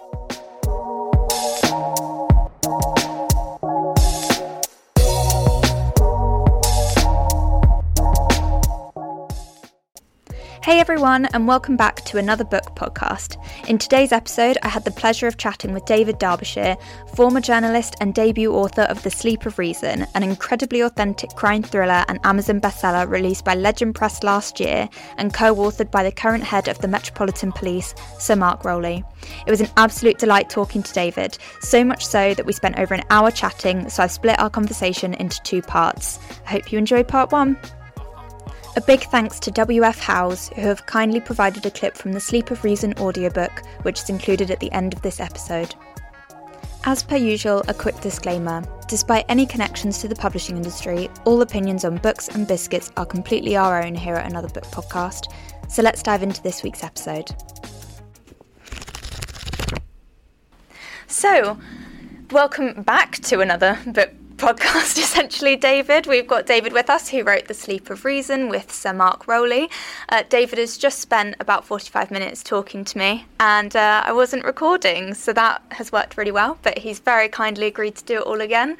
Hey everyone, and welcome back to another book podcast. In today's episode, I had the pleasure of chatting with David Derbyshire, former journalist and debut author of The Sleep of Reason, an incredibly authentic crime thriller and Amazon bestseller released by Legend Press last year and co authored by the current head of the Metropolitan Police, Sir Mark Rowley. It was an absolute delight talking to David, so much so that we spent over an hour chatting, so I've split our conversation into two parts. I hope you enjoyed part one. A big thanks to WF Howes, who have kindly provided a clip from the Sleep of Reason audiobook, which is included at the end of this episode. As per usual, a quick disclaimer. Despite any connections to the publishing industry, all opinions on books and biscuits are completely our own here at Another Book Podcast. So let's dive into this week's episode. So, welcome back to another book podcast, essentially, David. We've got David with us, who wrote The Sleep of Reason with Sir Mark Rowley. Uh, David has just spent about 45 minutes talking to me, and uh, I wasn't recording, so that has worked really well, but he's very kindly agreed to do it all again.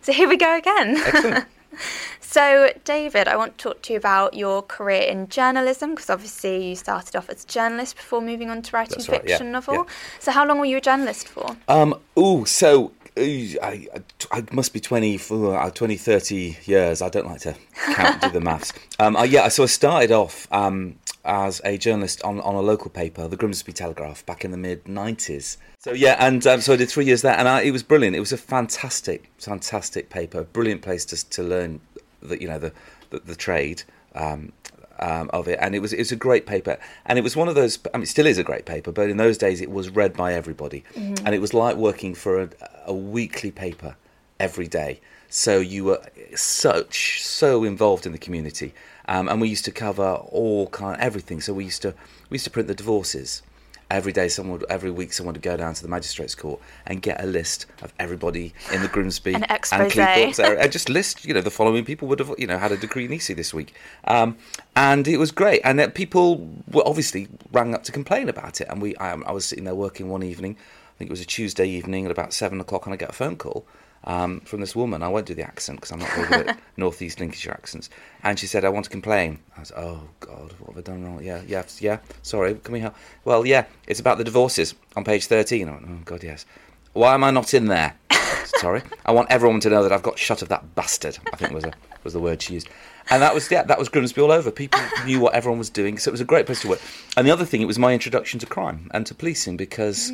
So here we go again. so, David, I want to talk to you about your career in journalism because obviously you started off as a journalist before moving on to writing That's right, fiction yeah, novel. yeah. So, how long were you a journalist for? Um, oh, so I, I must be 20, uh, 20, 30 years. I don't like to count, do the maths. Um, uh, yeah, so I started off um, as a journalist on, on a local paper, the Grimsby Telegraph, back in the mid 90s. So yeah, and um, so I did three years there, and I, it was brilliant. It was a fantastic, fantastic paper, brilliant place to to learn the you know the the, the trade. Um, um, of it, and it was it was a great paper, and it was one of those. I mean, it still is a great paper, but in those days it was read by everybody, and it was like working for a, a weekly paper every day. So you were such so involved in the community, um, and we used to cover all kind everything. So we used to we used to print the divorces every day. Someone would, every week someone would go down to the magistrates court and get a list of everybody in the Grimsby An and. Cleethorpes area. And just list you know the following people would have you know had a decree nisi this week, um, and it was great. And that people were obviously rang up to complain about it, and we I, I was sitting there working one evening. I think it was a Tuesday evening at about seven o'clock, and I get a phone call um, from this woman. I won't do the accent because I'm not very good at northeast Lincolnshire accents. And she said, "I want to complain." I was, "Oh God, what have I done wrong?" Yeah, yeah, yeah. Sorry, can we help? Well, yeah, it's about the divorces on page thirteen. I went, "Oh God, yes." Why am I not in there? Sorry, I want everyone to know that I've got shut of that bastard. I think was a, was the word she used. And that was yeah, that was Grimsby all over. People knew what everyone was doing, so it was a great place to work. And the other thing, it was my introduction to crime and to policing because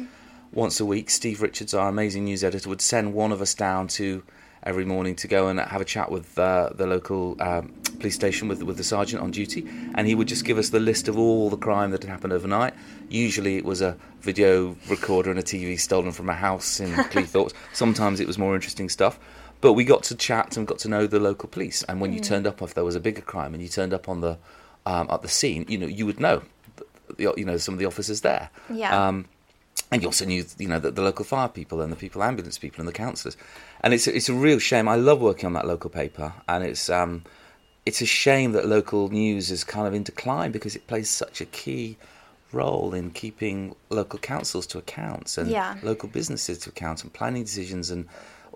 once a week, Steve Richards, our amazing news editor, would send one of us down to every morning to go and have a chat with uh, the local um, police station with with the sergeant on duty, and he would just give us the list of all the crime that had happened overnight. Usually, it was a video recorder and a TV stolen from a house in Cleethorpes. Sometimes it was more interesting stuff. But we got to chat and got to know the local police. And when you turned up, if there was a bigger crime, and you turned up on the um, at the scene, you know, you would know, the, you know, some of the officers there. Yeah. Um, and you also knew, you know, the, the local fire people and the people, ambulance people, and the councillors. And it's a, it's a real shame. I love working on that local paper, and it's um, it's a shame that local news is kind of in decline because it plays such a key role in keeping local councils to account and Yeah. local businesses to account and planning decisions and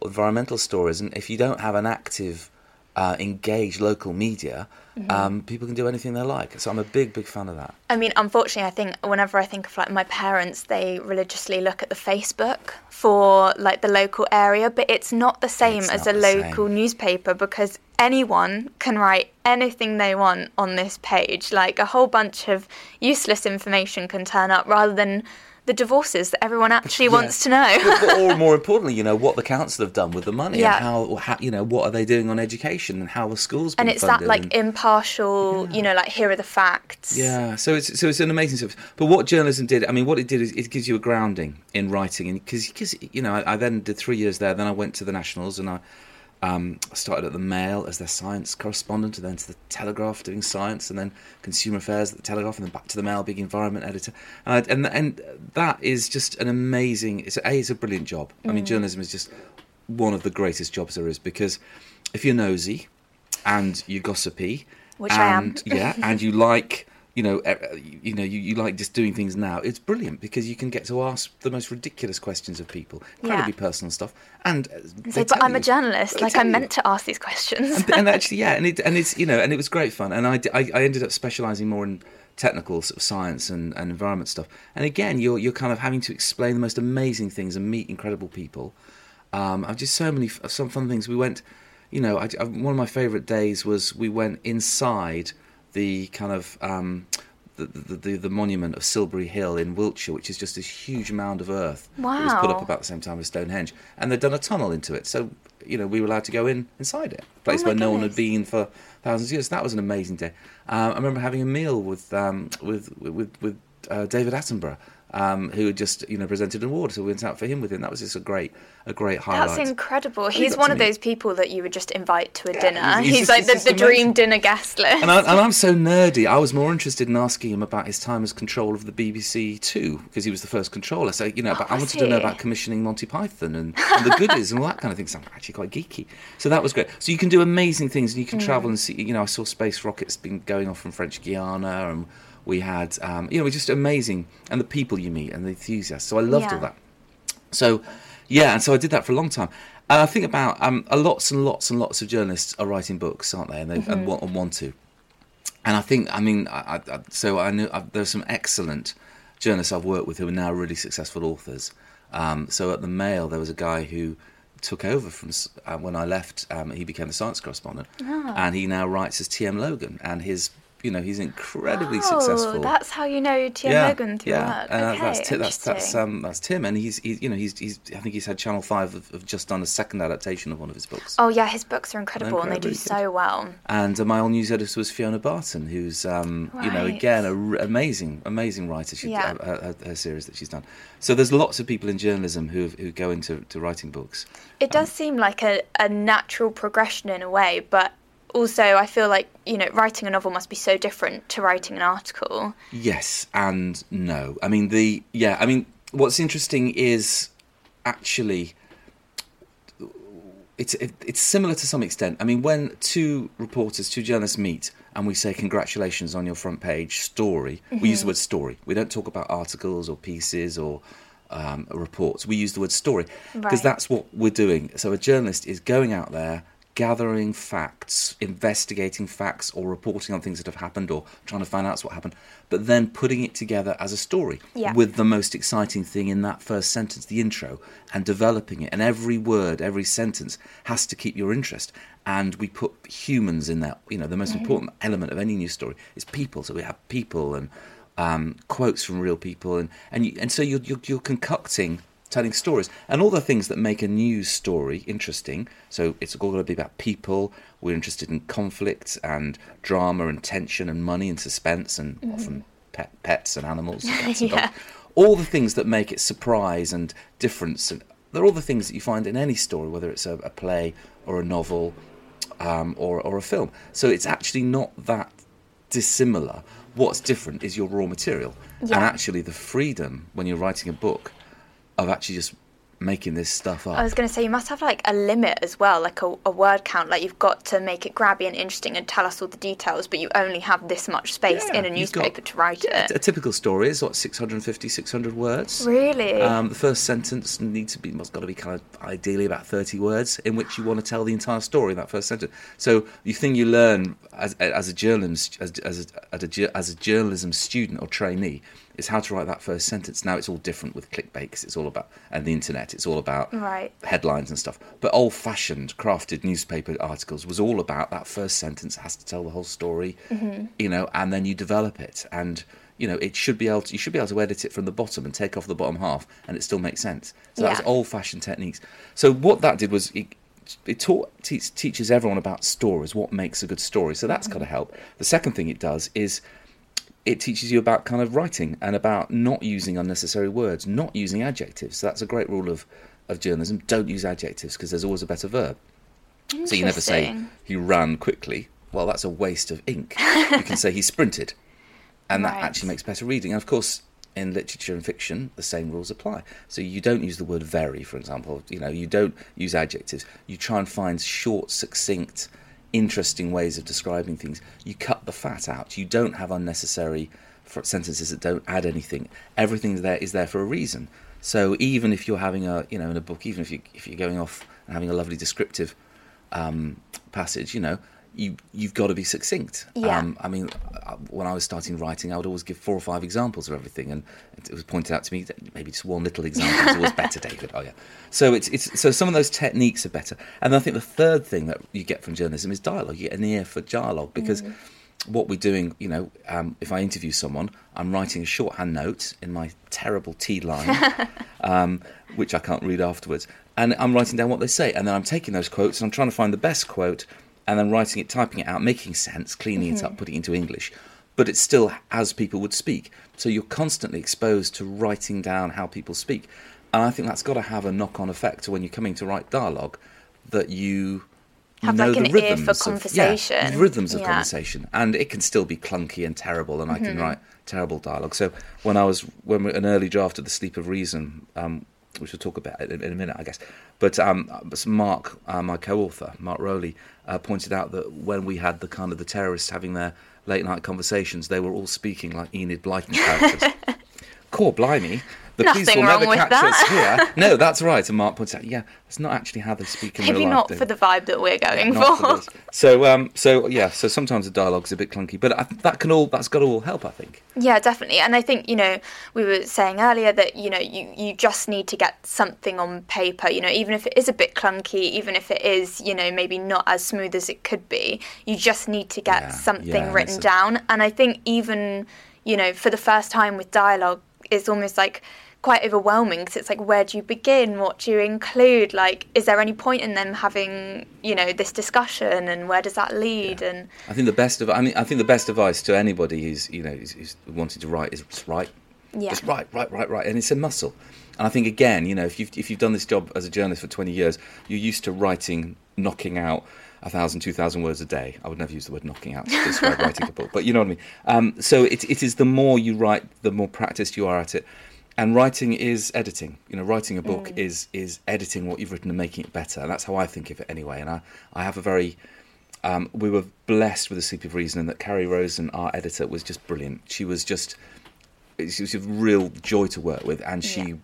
environmental stories. And if you don't have an active, uh, engaged local media, um, people can do anything they like. So I'm a big, big fan of that. I mean, unfortunately, I think whenever I think of like my parents, they religiously look at the Facebook for like the local area, but it's not the same It's as a the same. local newspaper because anyone can write anything they want on this page. Like a whole bunch of useless information can turn up rather than the divorces that everyone actually wants to know. or more importantly, you know what the council have done with the money Yeah. and how, how you know what are they doing on education and how the schools and it's that like and- impartial, you know, like here are the facts. Yeah, so it's so it's an amazing service. But what journalism did, I mean, what it did is it gives you a grounding in writing, and because you know, I, I then did three years there. Then I went to the Nationals, and I um, started at the Mail as their science correspondent, and then to the Telegraph doing science, and then Consumer Affairs at the Telegraph, and then back to the Mail, big environment editor. And and, and that is just an amazing. It's a, it's a brilliant job. I Mm. mean, journalism is just one of the greatest jobs there is because if you're nosy and you're gossipy Which I am. yeah, and you like you know, you know, you, you like just doing things now. It's brilliant because you can get to ask the most ridiculous questions of people, incredibly Yeah. personal stuff, and uh, Say, but I'm a journalist. Like I'm you. meant to ask these questions. and, and actually, yeah, and it and it's you know, and it was great fun. And I I ended up specialising more in technical sort of science and, and environment stuff. And again, you're you're kind of having to explain the most amazing things and meet incredible people. Um, I've just so many some fun things. We went, you know, I, I- one of my favourite days was we went inside the kind of. Um, the, the, the, the monument of Silbury Hill in Wiltshire, which is just this huge mound of earth that was put up about the same time as Stonehenge, and they'd done a tunnel into it. So you know we were allowed to go in inside it, a place Oh where no one had been for thousands of years. That was an amazing day. Um, I remember having a meal with um, with with with uh, David Attenborough, um, who had just you know presented an award. So we went out for him with him. That was just a great a great highlight. That's incredible. He's one of meet- those people that you would just invite to a Yeah, dinner. he's- He's, he's like just- the, the dream dinner guest list. and, I, and I'm so nerdy. I was more interested in asking him about his time as control of the BBC Two because he was the first controller. So you know, but I wanted to know about commissioning Monty Python and, and the goodies and all that kind of thing. So I'm actually quite geeky. So that was great. So you can do amazing things and you can travel and see. You know, I saw space rockets been going off from French Guiana and we had um, you know, it was just amazing and the people you meet and the enthusiasts. So I loved Yeah. all that. So, yeah, and so I did that for a long time. And I think about um, lots and lots and lots of journalists are writing books, aren't they? And they Mm-hmm. and, want, and want to. And I think, I mean, I, I, so I knew I, there's some excellent journalists I've worked with who are now really successful authors. Um, so at the Mail, there was a guy who took over from uh, when I left. Um, he became the science correspondent, Ah. and he now writes as T.M. Logan, and his, you know, he's incredibly oh, successful that's how you know T.M. Logan through yeah, and okay, that's, that's that's um that's Tim, and he's, he's you know he's he's I think he's had Channel Five have, have just done a second adaptation of one of his books. Oh yeah, his books are incredible and they do incredibly so well. And uh, my old news editor was Fiona Barton, who's um you know Right. again a r- amazing amazing writer. She Yeah. uh, her, her series that she's done. So there's lots of people in journalism who who go into to writing books. It does seem like a, a natural progression in a way, but also I feel like, you know, writing a novel must be so different to writing an article. Yes and no. I mean the yeah. I mean what's interesting is actually it's it, it's similar to some extent. I mean when two reporters, two journalists meet and we say congratulations on your front page story, we use the word story. We don't talk about articles or pieces or um, reports. We use the word story because Right. that's what we're doing. So a journalist is going out there gathering facts, investigating facts, or reporting on things that have happened, or trying to find out what happened, but then putting it together as a story Yeah. with the most exciting thing in that first sentence, the intro, and developing it. And every word, every sentence has to keep your interest. And we put humans in that. You know, the most important element of any news story is people. So we have people and um, quotes from real people, and and you, and so you're, you're you're concocting telling stories and all the things that make a news story interesting. So it's all going to be about people. We're interested in conflict and drama and tension and money and suspense and often pet, pets and animals. And cats and Yeah. All the things that make it surprise and difference. And they're all the things that you find in any story, whether it's a, a play or a novel um, or, or a film. So it's actually not that dissimilar. What's different is your raw material. Yeah. And actually, the freedom when you're writing a book of actually just making this stuff up. I was going to say, you must have like a limit as well, like a, a word count. Like you've got to make it grabby and interesting and tell us all the details, but you only have this much space Yeah, in a you've got- newspaper to write yeah, it. A typical story is what 650, 600 words. Really? Um, the first sentence needs to be, must got to be kind of ideally about 30 words in which you want to tell the entire story in that first sentence. So the thing you learn as, as a journalist, as, as, a, as, a, as a journalism student or trainee is how to write that first sentence. Now it's all different with clickbait because it's all about, and the internet, it's all about Right. headlines and stuff. But old fashioned, crafted newspaper articles was all about that first sentence has to tell the whole story, mm-hmm. you know, and then you develop it. And, you know, it should be able to, you should be able to edit it from the bottom and take off the bottom half and it still makes sense. So that was old fashioned techniques. So what that did was it, it taught, teach, teaches everyone about stories, what makes a good story. So that's mm-hmm. got to help. The second thing it does is it teaches you about kind of writing and about not using unnecessary words, not using adjectives. So that's a great rule of, of journalism. Don't use adjectives because there's always a better verb. So you never say he ran quickly. Well, that's a waste of ink. you can say he sprinted, and that Right. actually makes better reading. And of course, in literature and fiction, the same rules apply. So you don't use the word very, for example. You know, you don't use adjectives. You try and find short, succinct, interesting ways of describing things. You cut the fat out. You don't have unnecessary sentences that don't add anything. Everything there is there for a reason. So even if you're having a, you know, in a book, even if you if you're going off and having a lovely descriptive um, passage, you know, you you've got to be succinct. Yeah. Um, I mean, uh, when I was starting writing, I would always give four or five examples of everything, and it was pointed out to me that maybe just one little example is always better, David. Oh yeah. So it's it's so some of those techniques are better, and I think the third thing that you get from journalism is dialogue. You get an ear for dialogue because. What we're doing, you know, um, if I interview someone, I'm writing a shorthand note in my terrible Teeline, um, which I can't read afterwards. And I'm writing down what they say, and then I'm taking those quotes and I'm trying to find the best quote, and then writing it, typing it out, making sense, cleaning it up, putting it into English. But it's still as people would speak. So you're constantly exposed to writing down how people speak, and I think that's got to have a knock-on effect to when you're coming to write dialogue, that you Have, know like, the an ear for rhythms of- conversation. yeah, rhythms of Yeah. conversation, and it can still be clunky and terrible, and I Mm-hmm. can write terrible dialogue. So when I was when we, an early draft of the Sleep of Reason, um, which we'll talk about in, in a minute, I guess. But um, Mark, uh, my co-author, Mark Rowley, uh, pointed out that when we had the kind of the terrorists having their late night conversations, they were all speaking like Enid Blyton characters. Core blimey. The police Nothing will wrong never with catch that. us here. No, that's right. And Mark points out, yeah, that's not actually how they speak in Maybe real life. not for the vibe that we're going Not for. this. So, um, so yeah, so sometimes the dialogue's a bit clunky, but I, that can all that's got to all help, I think. Yeah, definitely. And I think, you know, we were saying earlier that, you know, you, you just need to get something on paper, you know, even if it is a bit clunky, even if it is, you know, maybe not as smooth as it could be, you just need to get Yeah, something yeah, written a- down. And I think even, you know, for the first time with dialogue, it's almost like quite overwhelming because it's like where do you begin what do you include like is there any point in them having you know this discussion and where does that lead and I think the best of I mean I think the best advice to anybody who's you know who's, who's wanting to write is just write, Yeah. just write, write, write, write, and it's a muscle. And I think again, you know, if you've if you've done this job as a journalist for twenty years, you're used to writing, knocking out a thousand, two thousand words a day. I would never use the word knocking out to describe writing a book, but you know what I mean. Um, so it it is the more you write, the more practiced you are at it. And writing is editing. You know, writing a book is is editing what you've written and making it better. And that's how I think of it anyway. And I, I have a very um, we were blessed with the Sleep of Reason, and that Carrie Rosen, our editor, was just brilliant. She was just she was a real joy to work with, and she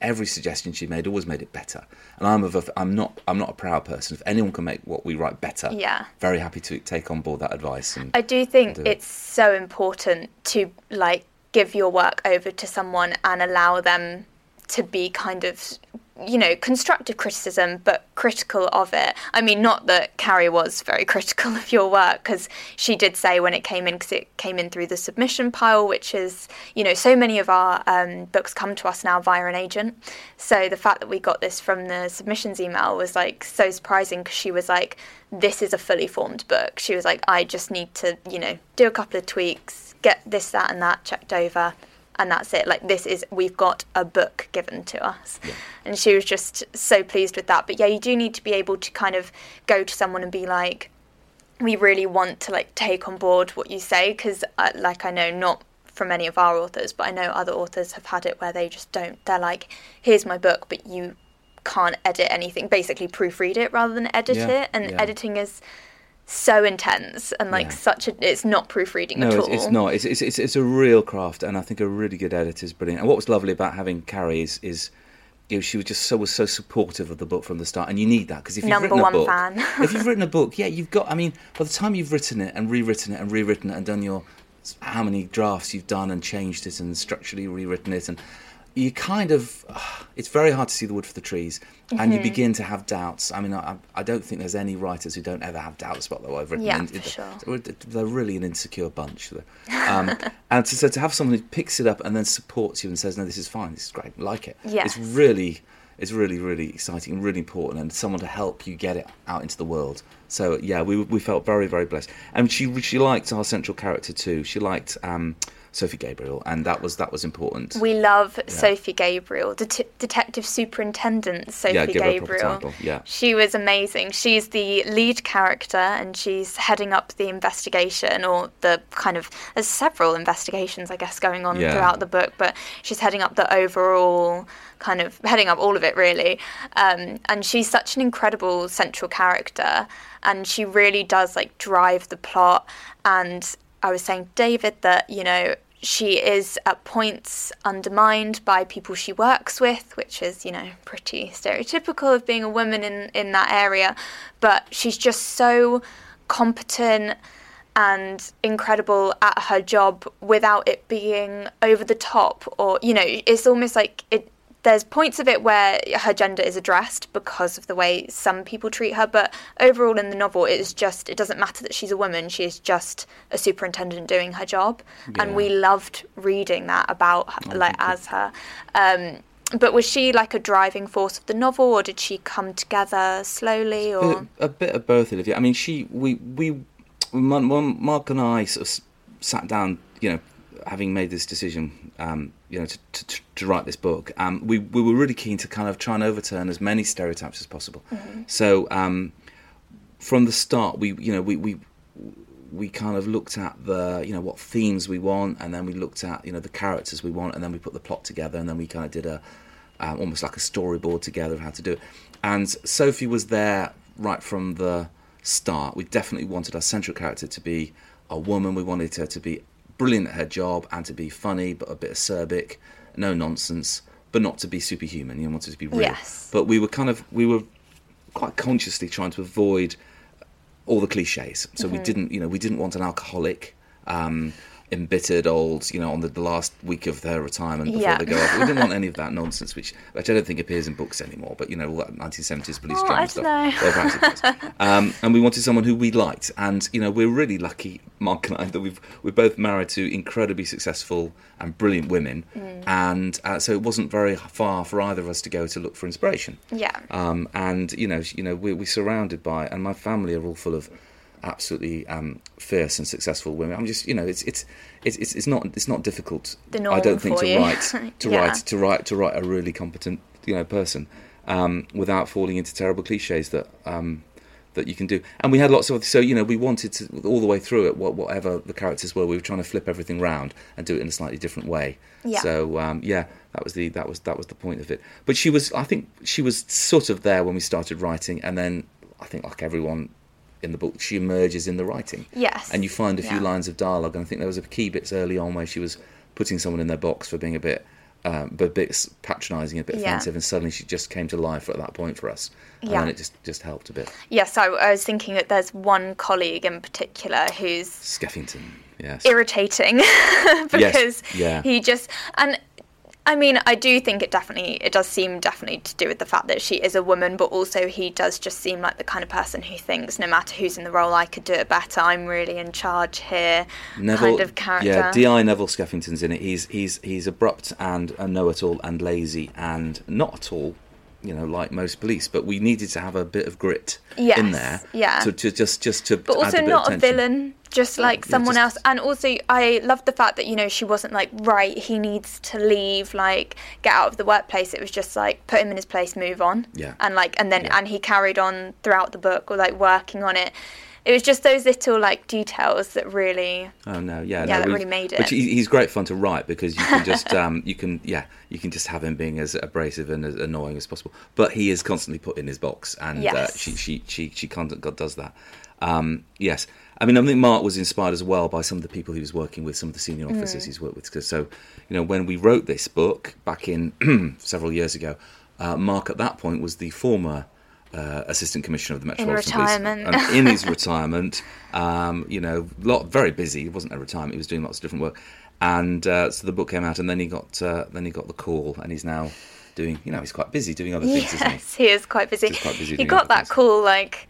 every suggestion she made always made it better. And I'm of a, I'm not I'm not a proud person. If anyone can make what we write better, Yeah. very happy to take on board that advice. And I do think do it. it's so important to like give your work over to someone and allow them to be kind of you know constructive criticism but critical of it. I mean not that carrie was very critical of your work because she did say when it came in because it came in through the submission pile which is you know so many of our um, books come to us now via an agent. So the fact that we got this from the submissions email was like so surprising because she was like this is a fully formed book. She was like i just need to you know do a couple of tweaks get this that and that checked over and that's it. Like this is we've got a book given to us. And she was just so pleased with that. But yeah you do need to be able to kind of go to someone and be like we really want to like take on board what you say because uh, like i know not from any of our authors but i know other authors have had it where they just don't they're like here's my book but you can't edit anything basically proofread it rather than edit Yeah, it. And yeah. editing is so intense and like Yeah. such a it's not proofreading no, at it's, all it's not. It's, it's it's it's a real craft, and I think a really good editor is brilliant. And what was lovely about having Carrie is is. You know, she was just so was so supportive of the book from the start, and you need that because if you've Number written a book, fan. if you've written a book, yeah, you've got. I mean, by the time you've written it and rewritten it and rewritten it and done your how many drafts you've done and changed it and structurally rewritten it, and you kind of it's very hard to see the wood for the trees, and you Mm-hmm. begin to have doubts. I mean, I, I don't think there's any writers who don't ever have doubts about what they've written. Yeah, And for sure. they're- they're really an insecure bunch. Um, and to, so to have someone who picks it up and then supports you and says, "No, this is fine. This is great. Like it." Yeah. It's really, it's really, really exciting and really important, and someone to help you get it out into the world. So yeah, we we felt very, very blessed. And she she liked our central character too. She liked um, Sophie Gabriel, and that was that was important. We love Sophie Gabriel, Det- Detective Superintendent Sophie Yeah, give her a proper Gabriel. yeah. She was amazing. She's the lead character and she's heading up the investigation or the kind of there's several investigations I guess going on Yeah. throughout the book, but she's heading up the overall kind of heading up all of it really. Um, and she's such an incredible central character and she really does like drive the plot and I was saying David that, you know, she is at points undermined by people she works with, which is, you know, pretty stereotypical of being a woman in, in that area. But she's just so competent and incredible at her job without it being over the top or, you know, it's almost like it there's points of it where her gender is addressed because of the way some people treat her, but overall in the novel, it is just it doesn't matter that she's a woman; she is just a superintendent doing her job, and we loved reading that about her, like as her. Um, but was she like a driving force of the novel, or did she come together slowly? Or a, a bit of both, Olivia. I mean, she, we, we, Mark Mark and I sort of sat down, you know, having made this decision, um, you know, to, to, to write this book. Um, we, we were really keen to kind of try and overturn as many stereotypes as possible. So um, from the start, we, you know, we, we, we kind of looked at the, you know, what themes we want, and then we looked at, you know, the characters we want, and then we put the plot together, and then we kind of did a, um, almost like a storyboard together of how to do it. And Sophie was there right from the start. We definitely wanted our central character to be a woman. We wanted her to be brilliant at her job and to be funny, but a bit acerbic, no nonsense, but not to be superhuman. You wanted to be real. Yes. But we were kind of we were quite consciously trying to avoid all the cliches. So Mm-hmm. we didn't, you know, we didn't want an alcoholic, um, embittered old, you know, on the, the last week of their retirement before Yeah. they go off. We didn't want any of that nonsense, which which I don't think appears in books anymore. But you know, all that 1970s police Oh, drama I stuff. Well, perhaps it does. um, and we wanted someone who we liked, and you know, we're really lucky, Mark and I, that we've we're both married to incredibly successful and brilliant women, Mm. and uh, so it wasn't very far for either of us to go to look for inspiration. yeah, Um, and you know, you know, we're, we're surrounded by, and my family are all full of absolutely um, fierce and successful women. I'm just, you know, it's it's it's it's, not it's not difficult. I don't think to you. write to Yeah. write to write to write a really competent, you know, person um, without falling into terrible cliches that. Um, that you can do, and we had lots of. So you know, we wanted to all the way through it. Whatever the characters were, we were trying to flip everything round and do it in a slightly different way. Yeah. So um, yeah, that was the that was that was the point of it. But she was, I think, she was sort of there when we started writing, and then I think, like everyone in the book, she emerges in the writing. Yes. And you find a few Yeah. lines of dialogue, and I think there was a key bits early on where she was putting someone in their box for being a bit. Um, but a bit patronising, a bit Yeah. offensive, and suddenly she just came to life at that point for us, and Yeah. then it just just helped a bit. yes. I, I was thinking that there's one colleague in particular who's Skeffington, yes, irritating because yeah. he just and I mean I do think it definitely it does seem definitely to do with the fact that she is a woman but also he does just seem like the kind of person who thinks no matter who's in the role I could do it better I'm really in charge here kind of character Yeah, Di Neville Skeffington's in it. He's he's he's abrupt and a know-it-all and lazy and not at all, you know, like most police. But we needed to have a bit of grit in there, yeah. to, to just just to but add also a bit not of a villain just like someone just- else and also i love the fact that you know she wasn't like right he needs to leave like get out of the workplace it was just like put him in his place move on Yeah. and like and then Yeah. and he carried on throughout the book or like working on it it was just those little like details that really Oh no, yeah, Yeah, no, that really made it. he, he's great fun to write because you can just um, you can yeah you can just have him being as abrasive and as annoying as possible. But he is constantly put in his box, and uh, she she she she kind of does that. Um, yes, I mean I think Mark was inspired as well by some of the people he was working with, some of the senior Mm. officers he's worked with. so you know when we wrote this book back in several years ago, uh, Mark at that point was the former. Uh, assistant commissioner of the Metropolitan retirement. Police, and in his retirement, um, you know, lot very busy. It wasn't a retirement; he was doing lots of different work. And uh, so the book came out, and then he got uh, then he got the call, and he's now doing. You know, he's quite busy doing other things, isn't he? yes he is quite busy He's quite busy he got that things. call like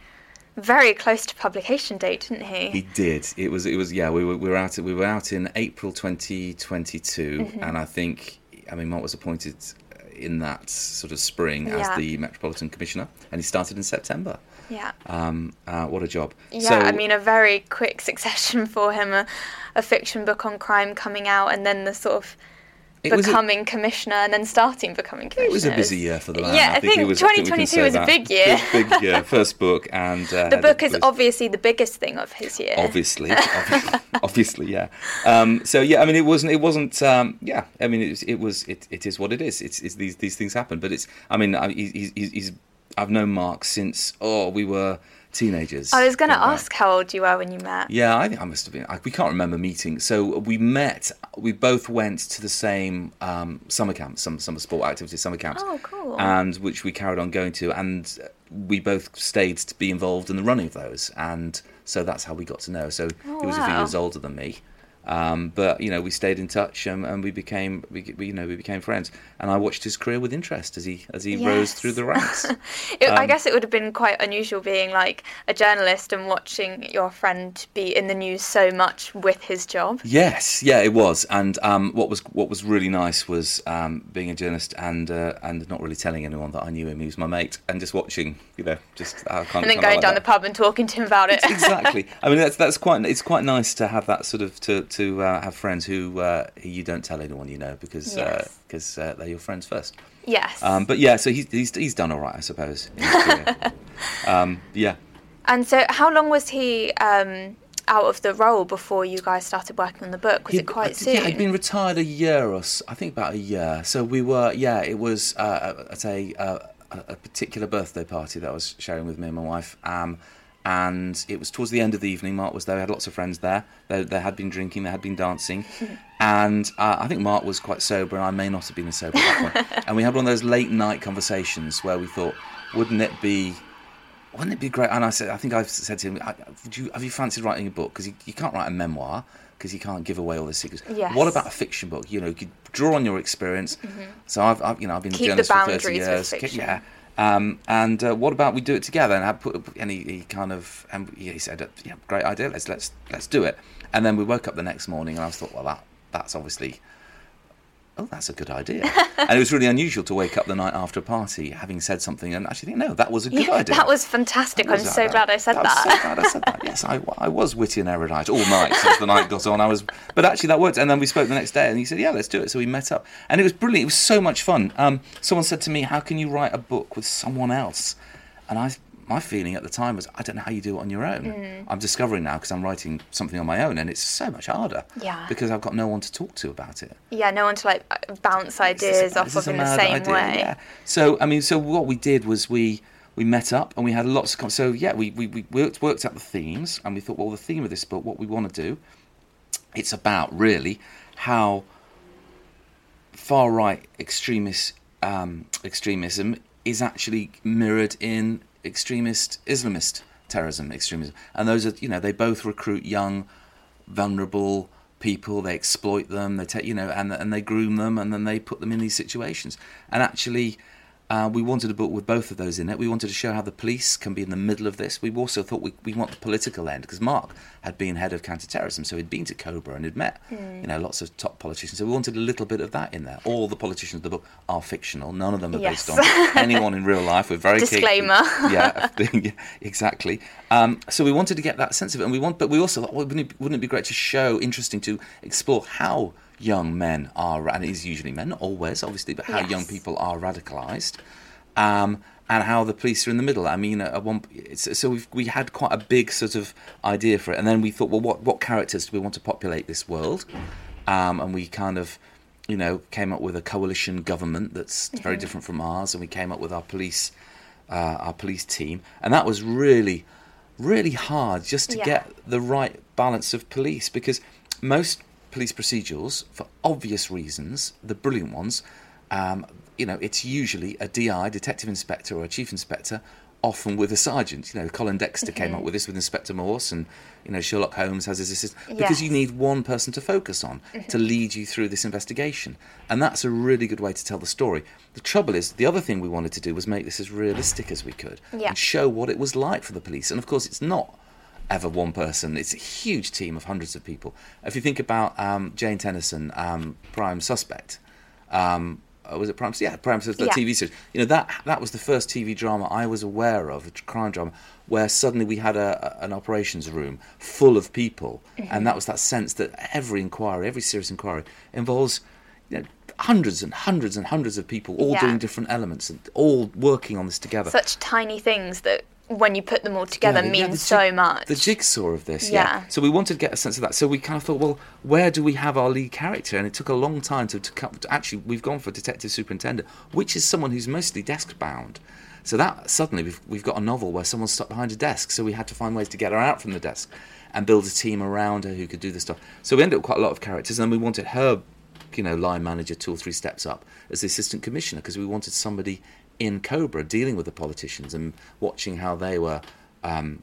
very close to publication date didn't he, He did. It was. It was. Yeah, we were. We were out. We were out in April 2022, Mm-hmm. and I think. I mean, Mark was appointed in that sort of spring as the Metropolitan Commissioner, and he started in September. Yeah. Um, uh, what a job! Yeah, So- I mean, a very quick succession for him. A, a fiction book on crime coming out, and then the sort of It was a- becoming commissioner, and then starting becoming commissioner. It was a busy year for the man. Yeah, I, think, it was, I we 2022 say was a big year. Big, big year. First book, and uh, the book is was- obviously the biggest thing of his year. obviously, obvi- obviously, yeah. Um, so yeah, I mean, it wasn't, it wasn't, um, yeah. I mean, it was, it was, it, it is what it is. It's, it's these, these things happen. But it's, I mean, I, he's, he's, he's, I've known Mark since oh, we were teenagers. I was going to ask how old you were when you met. Yeah, I think I must have been. I, we can't remember meeting. So we met. We both went to the same um, summer camp, some summer sport activity summer camps. Oh, cool. And which we carried on going to, and we both stayed to be involved in the running of those, and so that's how we got to know. So Oh, he was a few years older than me. Um, but you know, we stayed in touch, um, and we became, we, we, you know, we became friends. And I watched his career with interest as he as he rose through the ranks. It, Um, I guess it would have been quite unusual being like a journalist and watching your friend be in the news so much with his job. Yes, yeah, it was. And um, what was what was really nice was um, being a journalist and uh, and not really telling anyone that I knew him. He was my mate, and just watching, you know, just uh, kind And then going down the pub and talking to him about it. exactly. I mean, that's that's quite. It's quite nice to have that sort of to to uh, have friends who uh, who you don't tell anyone you know because Yes. because uh, they're your friends first. yes. Um, but yeah, so he's he's he's done all right, I suppose. in his career. um, yeah. and so, how long was he um, out of the role before you guys started working on the book? Was He'd- it quite soon? Yeah, I'd been retired a year or so, I think about a year. So we were, yeah, it was uh, at a, uh, a a particular birthday party that I was sharing with me and my wife. Um, and it was towards the end of the evening. Mark was there. We had lots of friends there. They, they had been drinking. They had been dancing. and uh, I think Mark was quite sober, and I may not have been as sober at that point. and we had one of those late night conversations where we thought, wouldn't it be wouldn't it be great? And I said, I think I've said to him, you, have you fancied writing a book? Because you, you can't write a memoir because you can't give away all the secrets. Yes. What about a fiction book? You know, you draw on your experience. So I've, I've, you know, I've been Mm-hmm. Keep a the journalist for thirty years. fiction. Yeah. Um, and uh, what about we do it together? And I put, and he, kind of, and he said, yeah, great idea. Let's let's let's do it. And then we woke up the next morning, and I thought, well, that that's obviously oh, that's a good idea. and it was really unusual to wake up the night after a party having said something and actually think, no, that was a good Yeah, idea. that was fantastic. I'm was so glad I said that. so glad I said that. Yes, I, I was witty and erudite all night since the night got on. I was, but actually that worked. And then we spoke the next day, and he said, "Yeah, let's do it." So we met up, and it was brilliant. It was so much fun. Um, someone said to me, "How can you write a book with someone else?" And I, my feeling at the time was, I don't know how you do it on your own. Mm. I'm discovering now because I'm writing something on my own, and it's so much harder. Yeah. Because I've got no one to talk to about it. yeah, no one to like bounce Is a- ideas off of in the same idea? way. Yeah. So I mean, so what we did was we we met up and we had lots of con- so yeah we, we, we worked worked out the themes and we thought well the theme of this book what we want to do it's about really how far right extremist um, extremism is actually mirrored in extremist Islamist terrorism extremism. And those are you know they both recruit young vulnerable people. They exploit them. They take you know and and they groom them and then they put them in these situations. And actually uh, we wanted a book with both of those in it. We wanted to show how the police can be in the middle of this. We also thought we, we want the political end because Mark had been head of counter-terrorism, so he'd been to Cobra and had met you know lots of top politicians. So we wanted a little bit of that in there. All the politicians of the book are fictional. None of them are based on anyone in real life. We're very Disclaimer. yeah, yeah, exactly. Um, so we wanted to get that sense of it, and we want, but we also thought, well, wouldn't it, wouldn't it be great to show, interesting to explore how young men are, and it is usually men, not always, obviously, but how Yes. young people are radicalised, um, and how the police are in the middle. I mean, at one, it's, so we've, we had quite a big sort of idea for it, and then we thought, well, what what characters do we want to populate this world? Um, and we kind of you know, came up with a coalition government that's very different from ours, and we came up with our police, uh, our police team, and that was really, really hard just to Yeah. get the right balance of police because most police procedurals, for obvious reasons, the brilliant ones, um, you know, it's usually a DI, detective inspector, or a chief inspector, often with a sergeant. You know, Colin Dexter came up with this with Inspector Morse, and you know Sherlock Holmes has his assistant because you need one person to focus on to lead you through this investigation, and that's a really good way to tell the story. The trouble is, the other thing we wanted to do was make this as realistic as we could Yeah. and show what it was like for the police. And of course, it's not ever one person. It's a huge team of hundreds of people. If you think about um, Jane Tennyson, um, Prime Suspect, um, uh, was it Prime? Yeah, Prime Suspect, the Yeah. TV series. You know that that was the first TV drama I was aware of, a crime drama, where suddenly we had a, a- an operations room full of people, Mm-hmm. and that was that sense that every inquiry, every serious inquiry, involves you know, hundreds and hundreds and hundreds of people all Yeah. doing different elements and all working on this together. Such tiny things that when you put them all together Yeah, the- yeah, so jig- much. The jigsaw of this, yeah. Yeah. So we wanted to get a sense of that. So we kind of thought, well, where do we have our lead character? And it took a long time to, to come. To, actually, we've gone for detective superintendent, which is someone who's mostly desk bound. So that suddenly we've we've got a novel where someone's stuck behind a desk. So we had to find ways to get her out from the desk and build a team around her who could do the stuff. So we ended up with quite a lot of characters, and then we wanted her, you know, line manager two or three steps up as the assistant commissioner because we wanted somebody in Cobra dealing with the politicians and watching how they were um,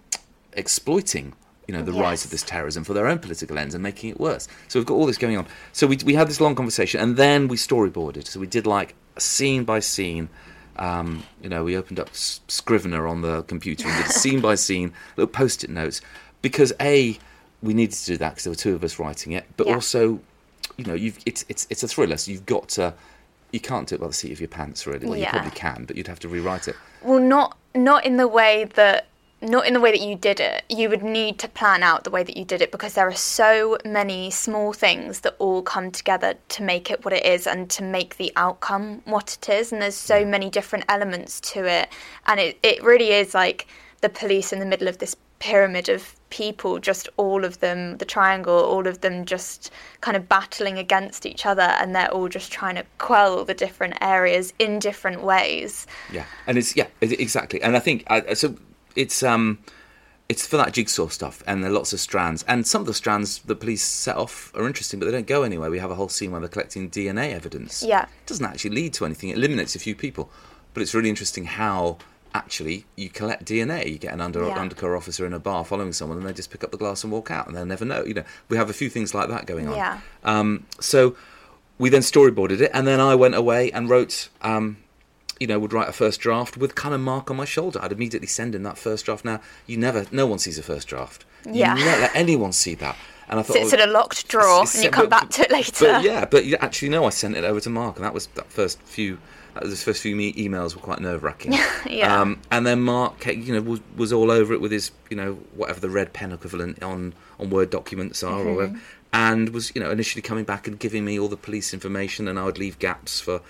exploiting you know the rise of this terrorism for their own political ends and making it worse. So we've got all this going on. So we we had this long conversation and then we storyboarded. So we did like scene by scene. Um, you know, we opened up Scrivener on the computer and did scene by scene little post-it notes because a we needed to do that because there were two of us writing it, but Yeah. also you know you've it's it's it's a thriller, so you've got to. You can't do it by the seat of your pants, really. Well, you probably can, but you'd have to rewrite it. Well, not not in the way that not in the way that you did it. You would need to plan out the way that you did it because there are so many small things that all come together to make it what it is and to make the outcome what it is. And there's so many different elements to it, and it it really is like the police in the middle of this pyramid of people, just all of them, the triangle, all of them just kind of battling against each other, and they're all just trying to quell the different areas in different ways. Yeah, and it's yeah, exactly. And I think I, so. It's um, it's for that jigsaw stuff, and there are lots of strands. And some of the strands the police set off are interesting, but they don't go anywhere. We have a whole scene where they're collecting DNA evidence. Yeah. it doesn't actually lead to anything. It eliminates a few people, but it's really interesting how actually you collect DNA. You get an under Yeah. undercover officer in a bar following someone, and they just pick up the glass and walk out, and they'll never know. You know, we have a few things like that going on. Yeah. Um, so we then storyboarded it, and then I went away and wrote. Um, you know, would write a first draft with kind of mark on my shoulder. I'd immediately send in that first draft. Now, you never, no one sees a first draft. Yeah. You never let anyone see that. And I thought, sits oh, in a locked drawer and you come but- back to it later. But yeah, but you actually no, I sent it over to Mark, and that was that first few. Was the first few me- emails were quite nerve wracking. Yeah. Um, and then Mark, you know, was, was all over it with his, you know, whatever the red pen equivalent on on Word documents are, or whatever, and was, you know, initially coming back and giving me all the police information, and I would leave gaps for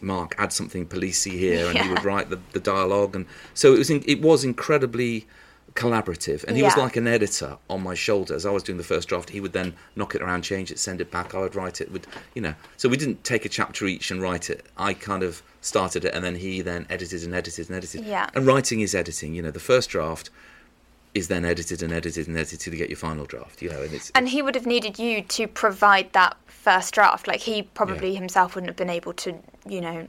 Mark, add something policey here, and he would write the, the dialogue, and so it was in, it was incredibly collaborative. And he was like an editor on my shoulder as i was doing the first draft. He would then knock it around change it send it back. I would write it would you know. So we didn't take a chapter each and write it. I kind of started it and then he then edited and edited and edited. Yeah. and writing is editing you know. The first draft is then edited and edited and edited to get your final draft you know and it's And he would have needed you to provide that first draft. Like he probably himself wouldn't have been able to, you know,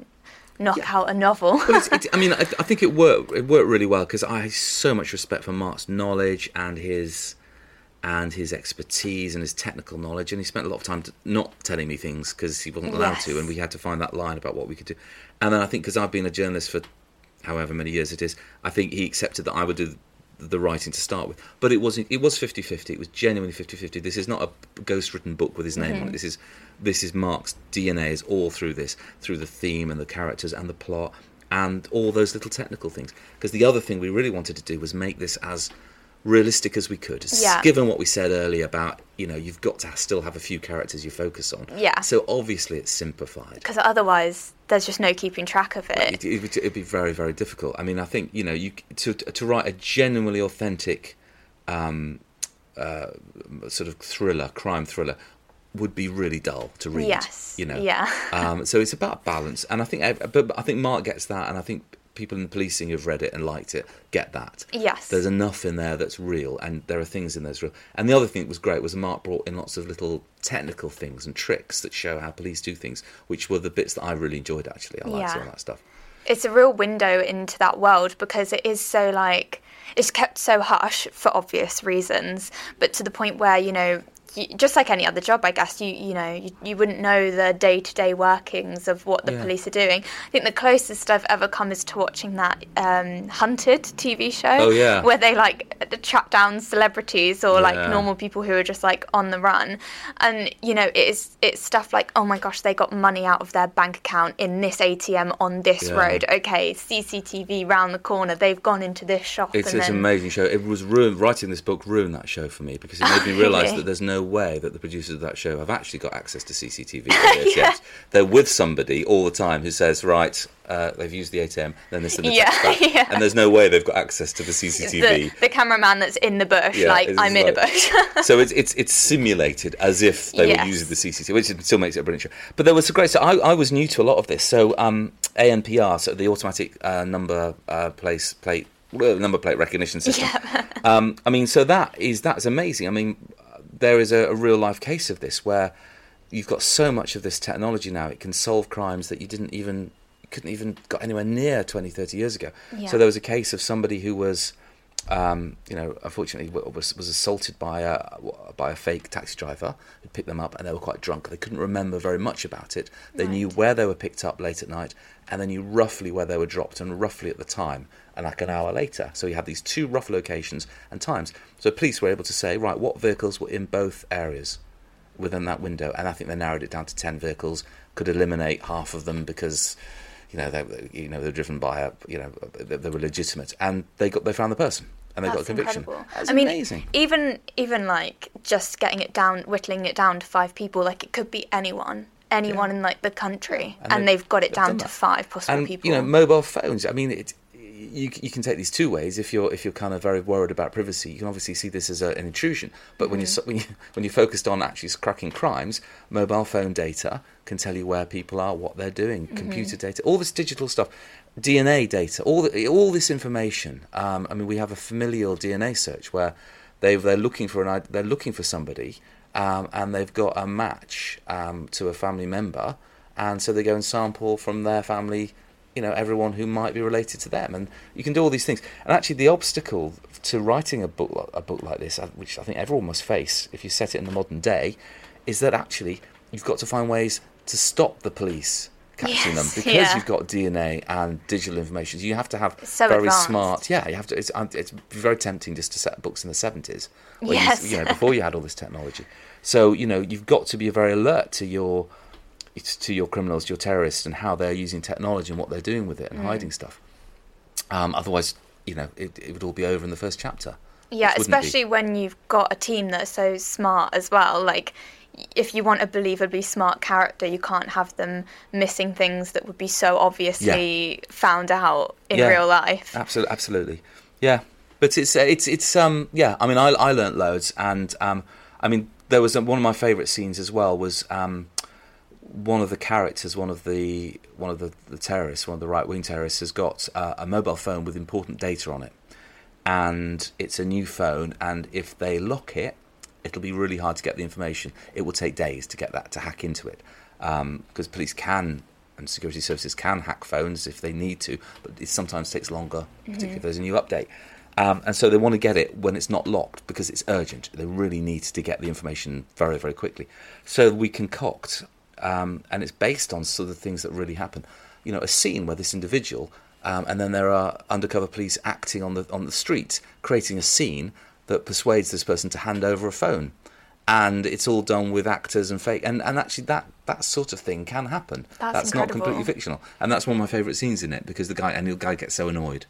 knock out a novel. Well, it's, it, I mean, I, I think it worked. It worked really well because I have so much respect for Mark's knowledge and his and his expertise and his technical knowledge. And he spent a lot of time not telling me things because he wasn't allowed to, and we had to find that line about what we could do. And then I think because I've been a journalist for however many years it is, I think he accepted that I would do the writing to start with. But it wasn't. It was 50-50. It was genuinely 50-50. This is not a ghost-written book with his name on it. Mm-hmm. This is this is Mark's DNA is all through this, through the theme and the characters and the plot and all those little technical things. Because the other thing we really wanted to do was make this as realistic as we could. Yeah. Given what we said earlier about you know you've got to still have a few characters you focus on. Yeah. So obviously it's simplified. Because otherwise, there's just no keeping track of it. It, it, would- it'd be very, very difficult. I mean, I think you know, you to to write a genuinely authentic, um, uh, sort of thriller, crime thriller, would be really dull to read. Yes, you know. yeah. um, so it's about balance, and I think, but I think Mark gets that, and I think people in the policing who've read it and liked it get that. Yes. There's enough in there that's real, and there are things in there that's real. And the other thing that was great was Mark brought in lots of little technical things and tricks that show how police do things, which were the bits that I really enjoyed. Actually, I liked Yeah. all that stuff. it's a real window into that world because it is so like it's kept so hush for obvious reasons but to the point where you know you, just like any other job, I guess you you know you, you wouldn't know the day to day workings of what the Yeah. police are doing. I think the closest I've ever come is to watching that um, Hunted TV show. Oh, yeah. where they like track down celebrities or like normal people who are just like on the run, and you know it is it's stuff like oh my gosh they got money out of their bank account in this ATM on this Yeah. road. Okay, CCTV round the corner. They've gone into this shop. It's, and it's an amazing show. It was ruined, writing this book ruined that show for me because it made me realise that there's no way that the producers of that show have actually got access to CCTV. yet. They're with somebody all the time who says, right, uh, they've used the ATM, then they send the Yeah, back. yeah. And there's no way they've got access to the the, CCTV. the cameraman that's in the bush, Yeah, like I'm in a bush. so it's it's it's simulated as if they Yes. were using the CCTV, which still makes it a brilliant show. But there was a great. So I, I was new to a lot of this. So um, ANPR, so the automatic uh, number uh, place plate number plate recognition system. um, I mean, so that is that's amazing. I mean, there is a, a real life case of this where you've got so much of this technology now; it can solve crimes that you didn't even couldn't even got anywhere near 20, 30 years ago. Yeah. So there was a case of somebody who was um, you know, unfortunately, was was assaulted by a by a fake taxi driver who picked them up, and they were quite drunk. They couldn't remember very much about it. They knew where they were picked up late at night, and they knew roughly where they were dropped, and roughly at the time, and like an hour later. So you had these two rough locations and times. So police were able to say, right, what vehicles were in both areas within that window, and I think they narrowed it down to ten vehicles. Could eliminate half of them because. You know, they were- you know they're driven by a you know they, they were legitimate, and they got they found the person, and they got a That's conviction. incredible. That's I mean, amazing. even even like just getting it down, whittling it down to five people, like it could be anyone, anyone in like the country, And and, they- they've got it they've down to five possible and people. you know mobile phones i mean it you, you can take these two ways if you're if you're kind of very worried about privacy you can obviously see this as a, an intrusion but when you Mm-hmm. when you when you're focused on actually cracking crimes mobile phone data can tell you where people are what they're doing Mm-hmm. computer data all this digital stuff dna data all the, all this information um, i mean we have a familial dna search where they they're looking for an they're looking for somebody um, and they've got a match um, to a family member and so they go and sample from their family you know everyone who might be related to them and you can do all these things and actually the obstacle to writing a book a book like this uh, which I think everyone must face if you set it in the modern day is that actually you've got to find ways to stop the police catching them because yeah. you've got DNA and digital information you have to have so very advanced. smart yeah you have to it's, it's very tempting just to set books in the 70s where you- Yes. you know before you had all this technology so you know you've got to be very alert to your to your criminals, your terrorists, and how they're using technology and what they're doing with it Mm. and hiding stuff. Um, otherwise, you know, it, it would all be over in the first chapter. Yeah, especially when you've got a team that's so smart as well. Like, if you want a believably smart character, you can't have them missing things that would be so obviously found out in Yeah. real life. Absolutely, absolutely, yeah. But it's it's it's um yeah. I mean, I I learnt loads, and um I mean there was um, one of my favourite scenes as well was um one of the characters, one of the one of the, the terrorists, one of the right wing terrorists, has got uh, a mobile phone with important data on it, and it's a new phone, and if they lock it, it'll be really hard to get the information. It will take days to get that to hack into it, because police can and security services can hack phones if they need to, but it sometimes takes longer, particularly if there's a new update. Um, and so they want to get it when it's not locked because it's urgent. They really need to get the information very, very quickly. So we concoct, um, and it's based on sort of things that really happen. You know, a scene where this individual, um, and then there are undercover police acting on the on the street, creating a scene that persuades this person to hand over a phone. And it's all done with actors and fake, and, and actually that, that sort of thing can happen. That's that's not completely fictional, and that's one of my favourite scenes in it because the guy and the guy gets so annoyed.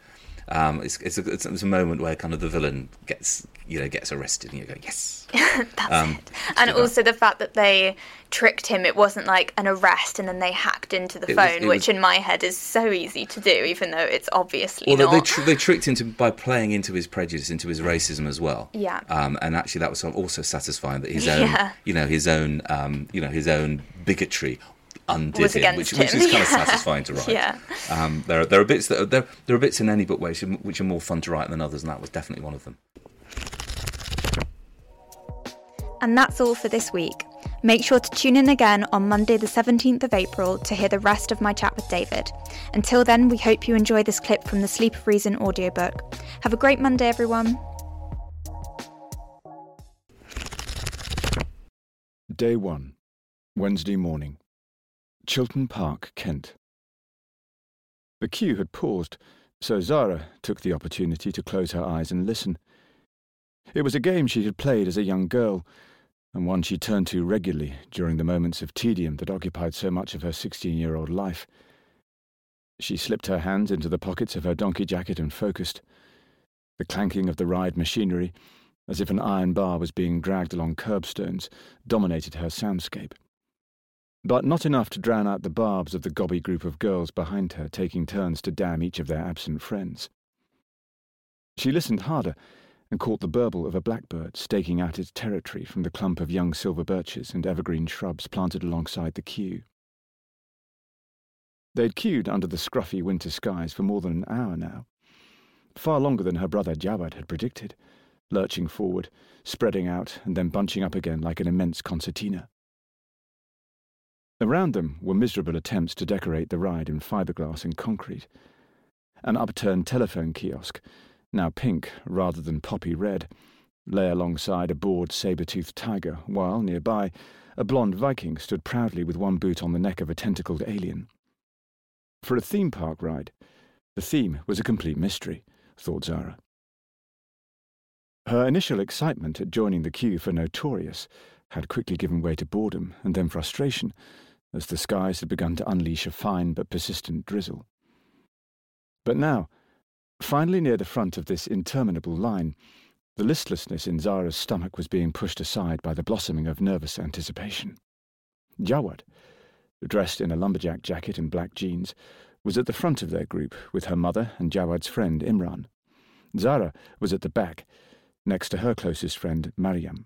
Um, it's it's a, it's, a moment where kind of the villain gets you know gets arrested, and you go yes. That's Um, it. And that. also the fact that they tricked him, it wasn't like an arrest and then they hacked into the It phone, it which was- in my head is so easy to do, even though it's obviously Well, they, not. they, tr- they tricked him to, by playing into his prejudice, into his racism as well. Yeah. Um, and actually, that was also satisfying that his Yeah. own, you know, his own, um, you know, his own bigotry undid Was him, against which, which is kind of satisfying to write. Yeah. Um, there, are, there are bits that are, there, there are bits in any book which which are more fun to write than others, and that was definitely one of them. And that's all for this week. Make sure to tune in again on Monday, the 17th of April, to hear the rest of my chat with David. Until then, we hope you enjoy this clip from the Sleep of Reason audiobook. Have a great Monday, everyone. Day 1, Wednesday morning. Chiltern Park, Kent. The queue had paused, so Zara took the opportunity to close her eyes and listen. It was a game she had played as a young girl, and one she turned to regularly during the moments of tedium that occupied so much of her sixteen year old life. She slipped her hands into the pockets of her donkey jacket and focused. The clanking of the ride machinery, as if an iron bar was being dragged along curbstones, dominated her soundscape. But not enough to drown out the barbs of the gobby group of girls behind her taking turns to damn each of their absent friends. She listened harder and caught the burble of a blackbird staking out its territory from the clump of young silver birches and evergreen shrubs planted alongside the queue. They'd queued under the scruffy winter skies for more than an hour now, far longer than her brother Jawad had predicted, lurching forward, spreading out, and then bunching up again like an immense concertina. Around them were miserable attempts to decorate the ride in fiberglass and concrete. An upturned telephone kiosk, now pink rather than poppy red, lay alongside a bored saber-toothed tiger, while, nearby, a blonde Viking stood proudly with one boot on the neck of a tentacled alien. For a theme park ride, the theme was a complete mystery, thought Zara. Her initial excitement at joining the queue for Notorious had quickly given way to boredom and then frustration as the skies had begun to unleash a fine but persistent drizzle. But now, finally near the front of this interminable line, the listlessness in Zara's stomach was being pushed aside by the blossoming of nervous anticipation. Jawad, dressed in a lumberjack jacket and black jeans, was at the front of their group with her mother and Jawad's friend Imran. Zara was at the back, next to her closest friend, Mariam.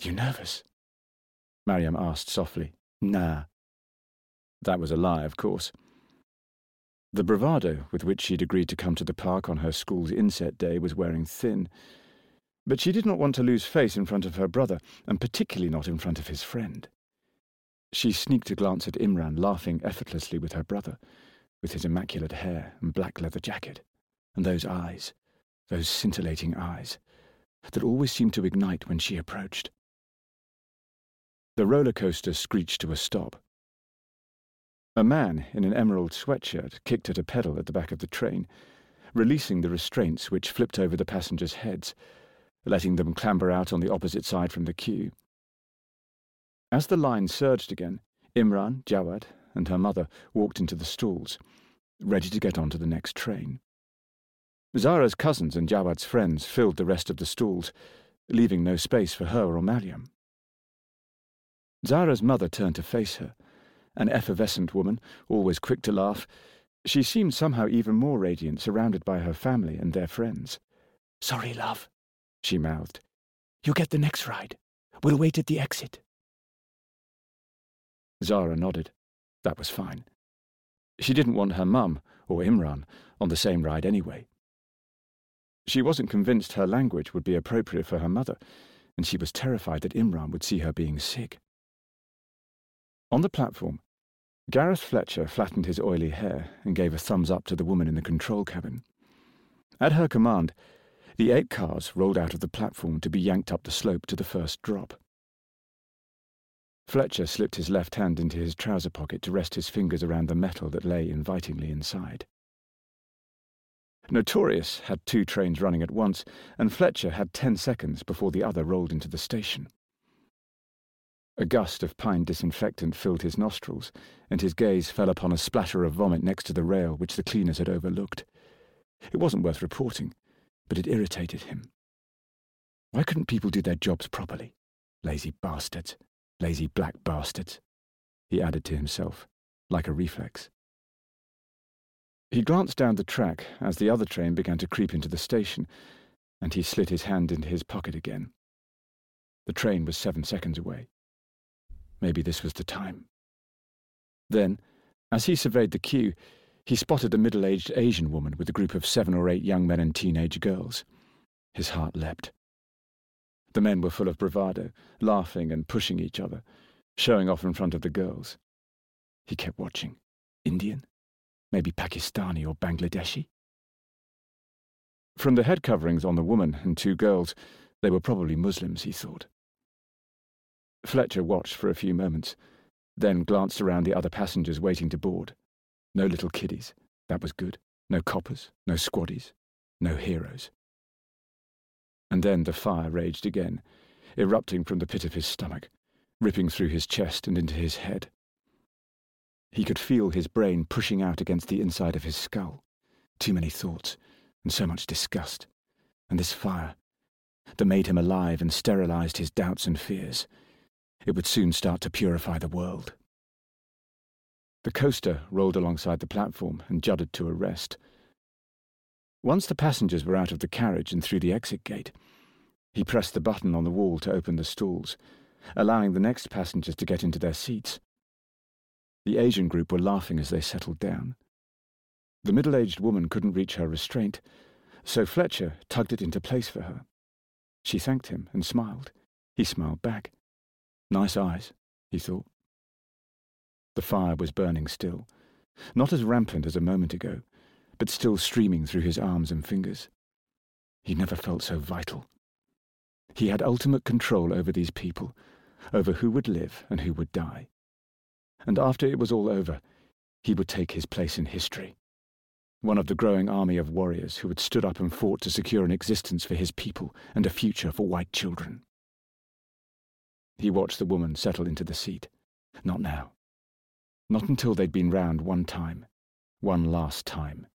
You nervous? Mariam asked softly. Nah. That was a lie, of course. The bravado with which she'd agreed to come to the park on her school's inset day was wearing thin, but she did not want to lose face in front of her brother, and particularly not in front of his friend. She sneaked a glance at Imran laughing effortlessly with her brother, with his immaculate hair and black leather jacket, and those eyes those scintillating eyes, that always seemed to ignite when she approached. The roller coaster screeched to a stop. A man in an emerald sweatshirt kicked at a pedal at the back of the train, releasing the restraints which flipped over the passengers' heads, letting them clamber out on the opposite side from the queue. As the line surged again, Imran, Jawad, and her mother walked into the stalls, ready to get on to the next train. Zara's cousins and Jawad's friends filled the rest of the stalls, leaving no space for her or Mariam. Zara's mother turned to face her, an effervescent woman, always quick to laugh. She seemed somehow even more radiant, surrounded by her family and their friends. Sorry, love, she mouthed. You'll get the next ride. We'll wait at the exit. Zara nodded. That was fine. She didn't want her mum, or Imran, on the same ride anyway. She wasn't convinced her language would be appropriate for her mother, and she was terrified that Imran would see her being sick. On the platform, Gareth Fletcher flattened his oily hair and gave a thumbs up to the woman in the control cabin. At her command, the eight cars rolled out of the platform to be yanked up the slope to the first drop. Fletcher slipped his left hand into his trouser pocket to rest his fingers around the metal that lay invitingly inside. Notorious had two trains running at once, and Fletcher had ten seconds before the other rolled into the station. A gust of pine disinfectant filled his nostrils, and his gaze fell upon a splatter of vomit next to the rail which the cleaners had overlooked. It wasn't worth reporting, but it irritated him. Why couldn't people do their jobs properly? Lazy bastards. Lazy black bastards. He added to himself, like a reflex. He glanced down the track as the other train began to creep into the station, and he slid his hand into his pocket again. The train was seven seconds away. Maybe this was the time. Then, as he surveyed the queue, he spotted a middle aged Asian woman with a group of seven or eight young men and teenage girls. His heart leapt. The men were full of bravado, laughing and pushing each other, showing off in front of the girls. He kept watching. Indian? maybe Pakistani or Bangladeshi. From the head coverings on the woman and two girls, they were probably Muslims, he thought. Fletcher watched for a few moments, then glanced around the other passengers waiting to board. No little kiddies. That was good. No coppers, no squaddies, no heroes. And then the fire raged again, erupting from the pit of his stomach, ripping through his chest and into his head. He could feel his brain pushing out against the inside of his skull. Too many thoughts, and so much disgust. And this fire, that made him alive and sterilized his doubts and fears. It would soon start to purify the world. The coaster rolled alongside the platform and juddered to a rest. Once the passengers were out of the carriage and through the exit gate, he pressed the button on the wall to open the stalls, allowing the next passengers to get into their seats. The Asian group were laughing as they settled down. The middle aged woman couldn't reach her restraint, so Fletcher tugged it into place for her. She thanked him and smiled. He smiled back. Nice eyes, he thought. The fire was burning still, not as rampant as a moment ago, but still streaming through his arms and fingers. He never felt so vital. He had ultimate control over these people, over who would live and who would die. And after it was all over, he would take his place in history. One of the growing army of warriors who had stood up and fought to secure an existence for his people and a future for white children. He watched the woman settle into the seat. Not now. Not until they'd been round one time. One last time.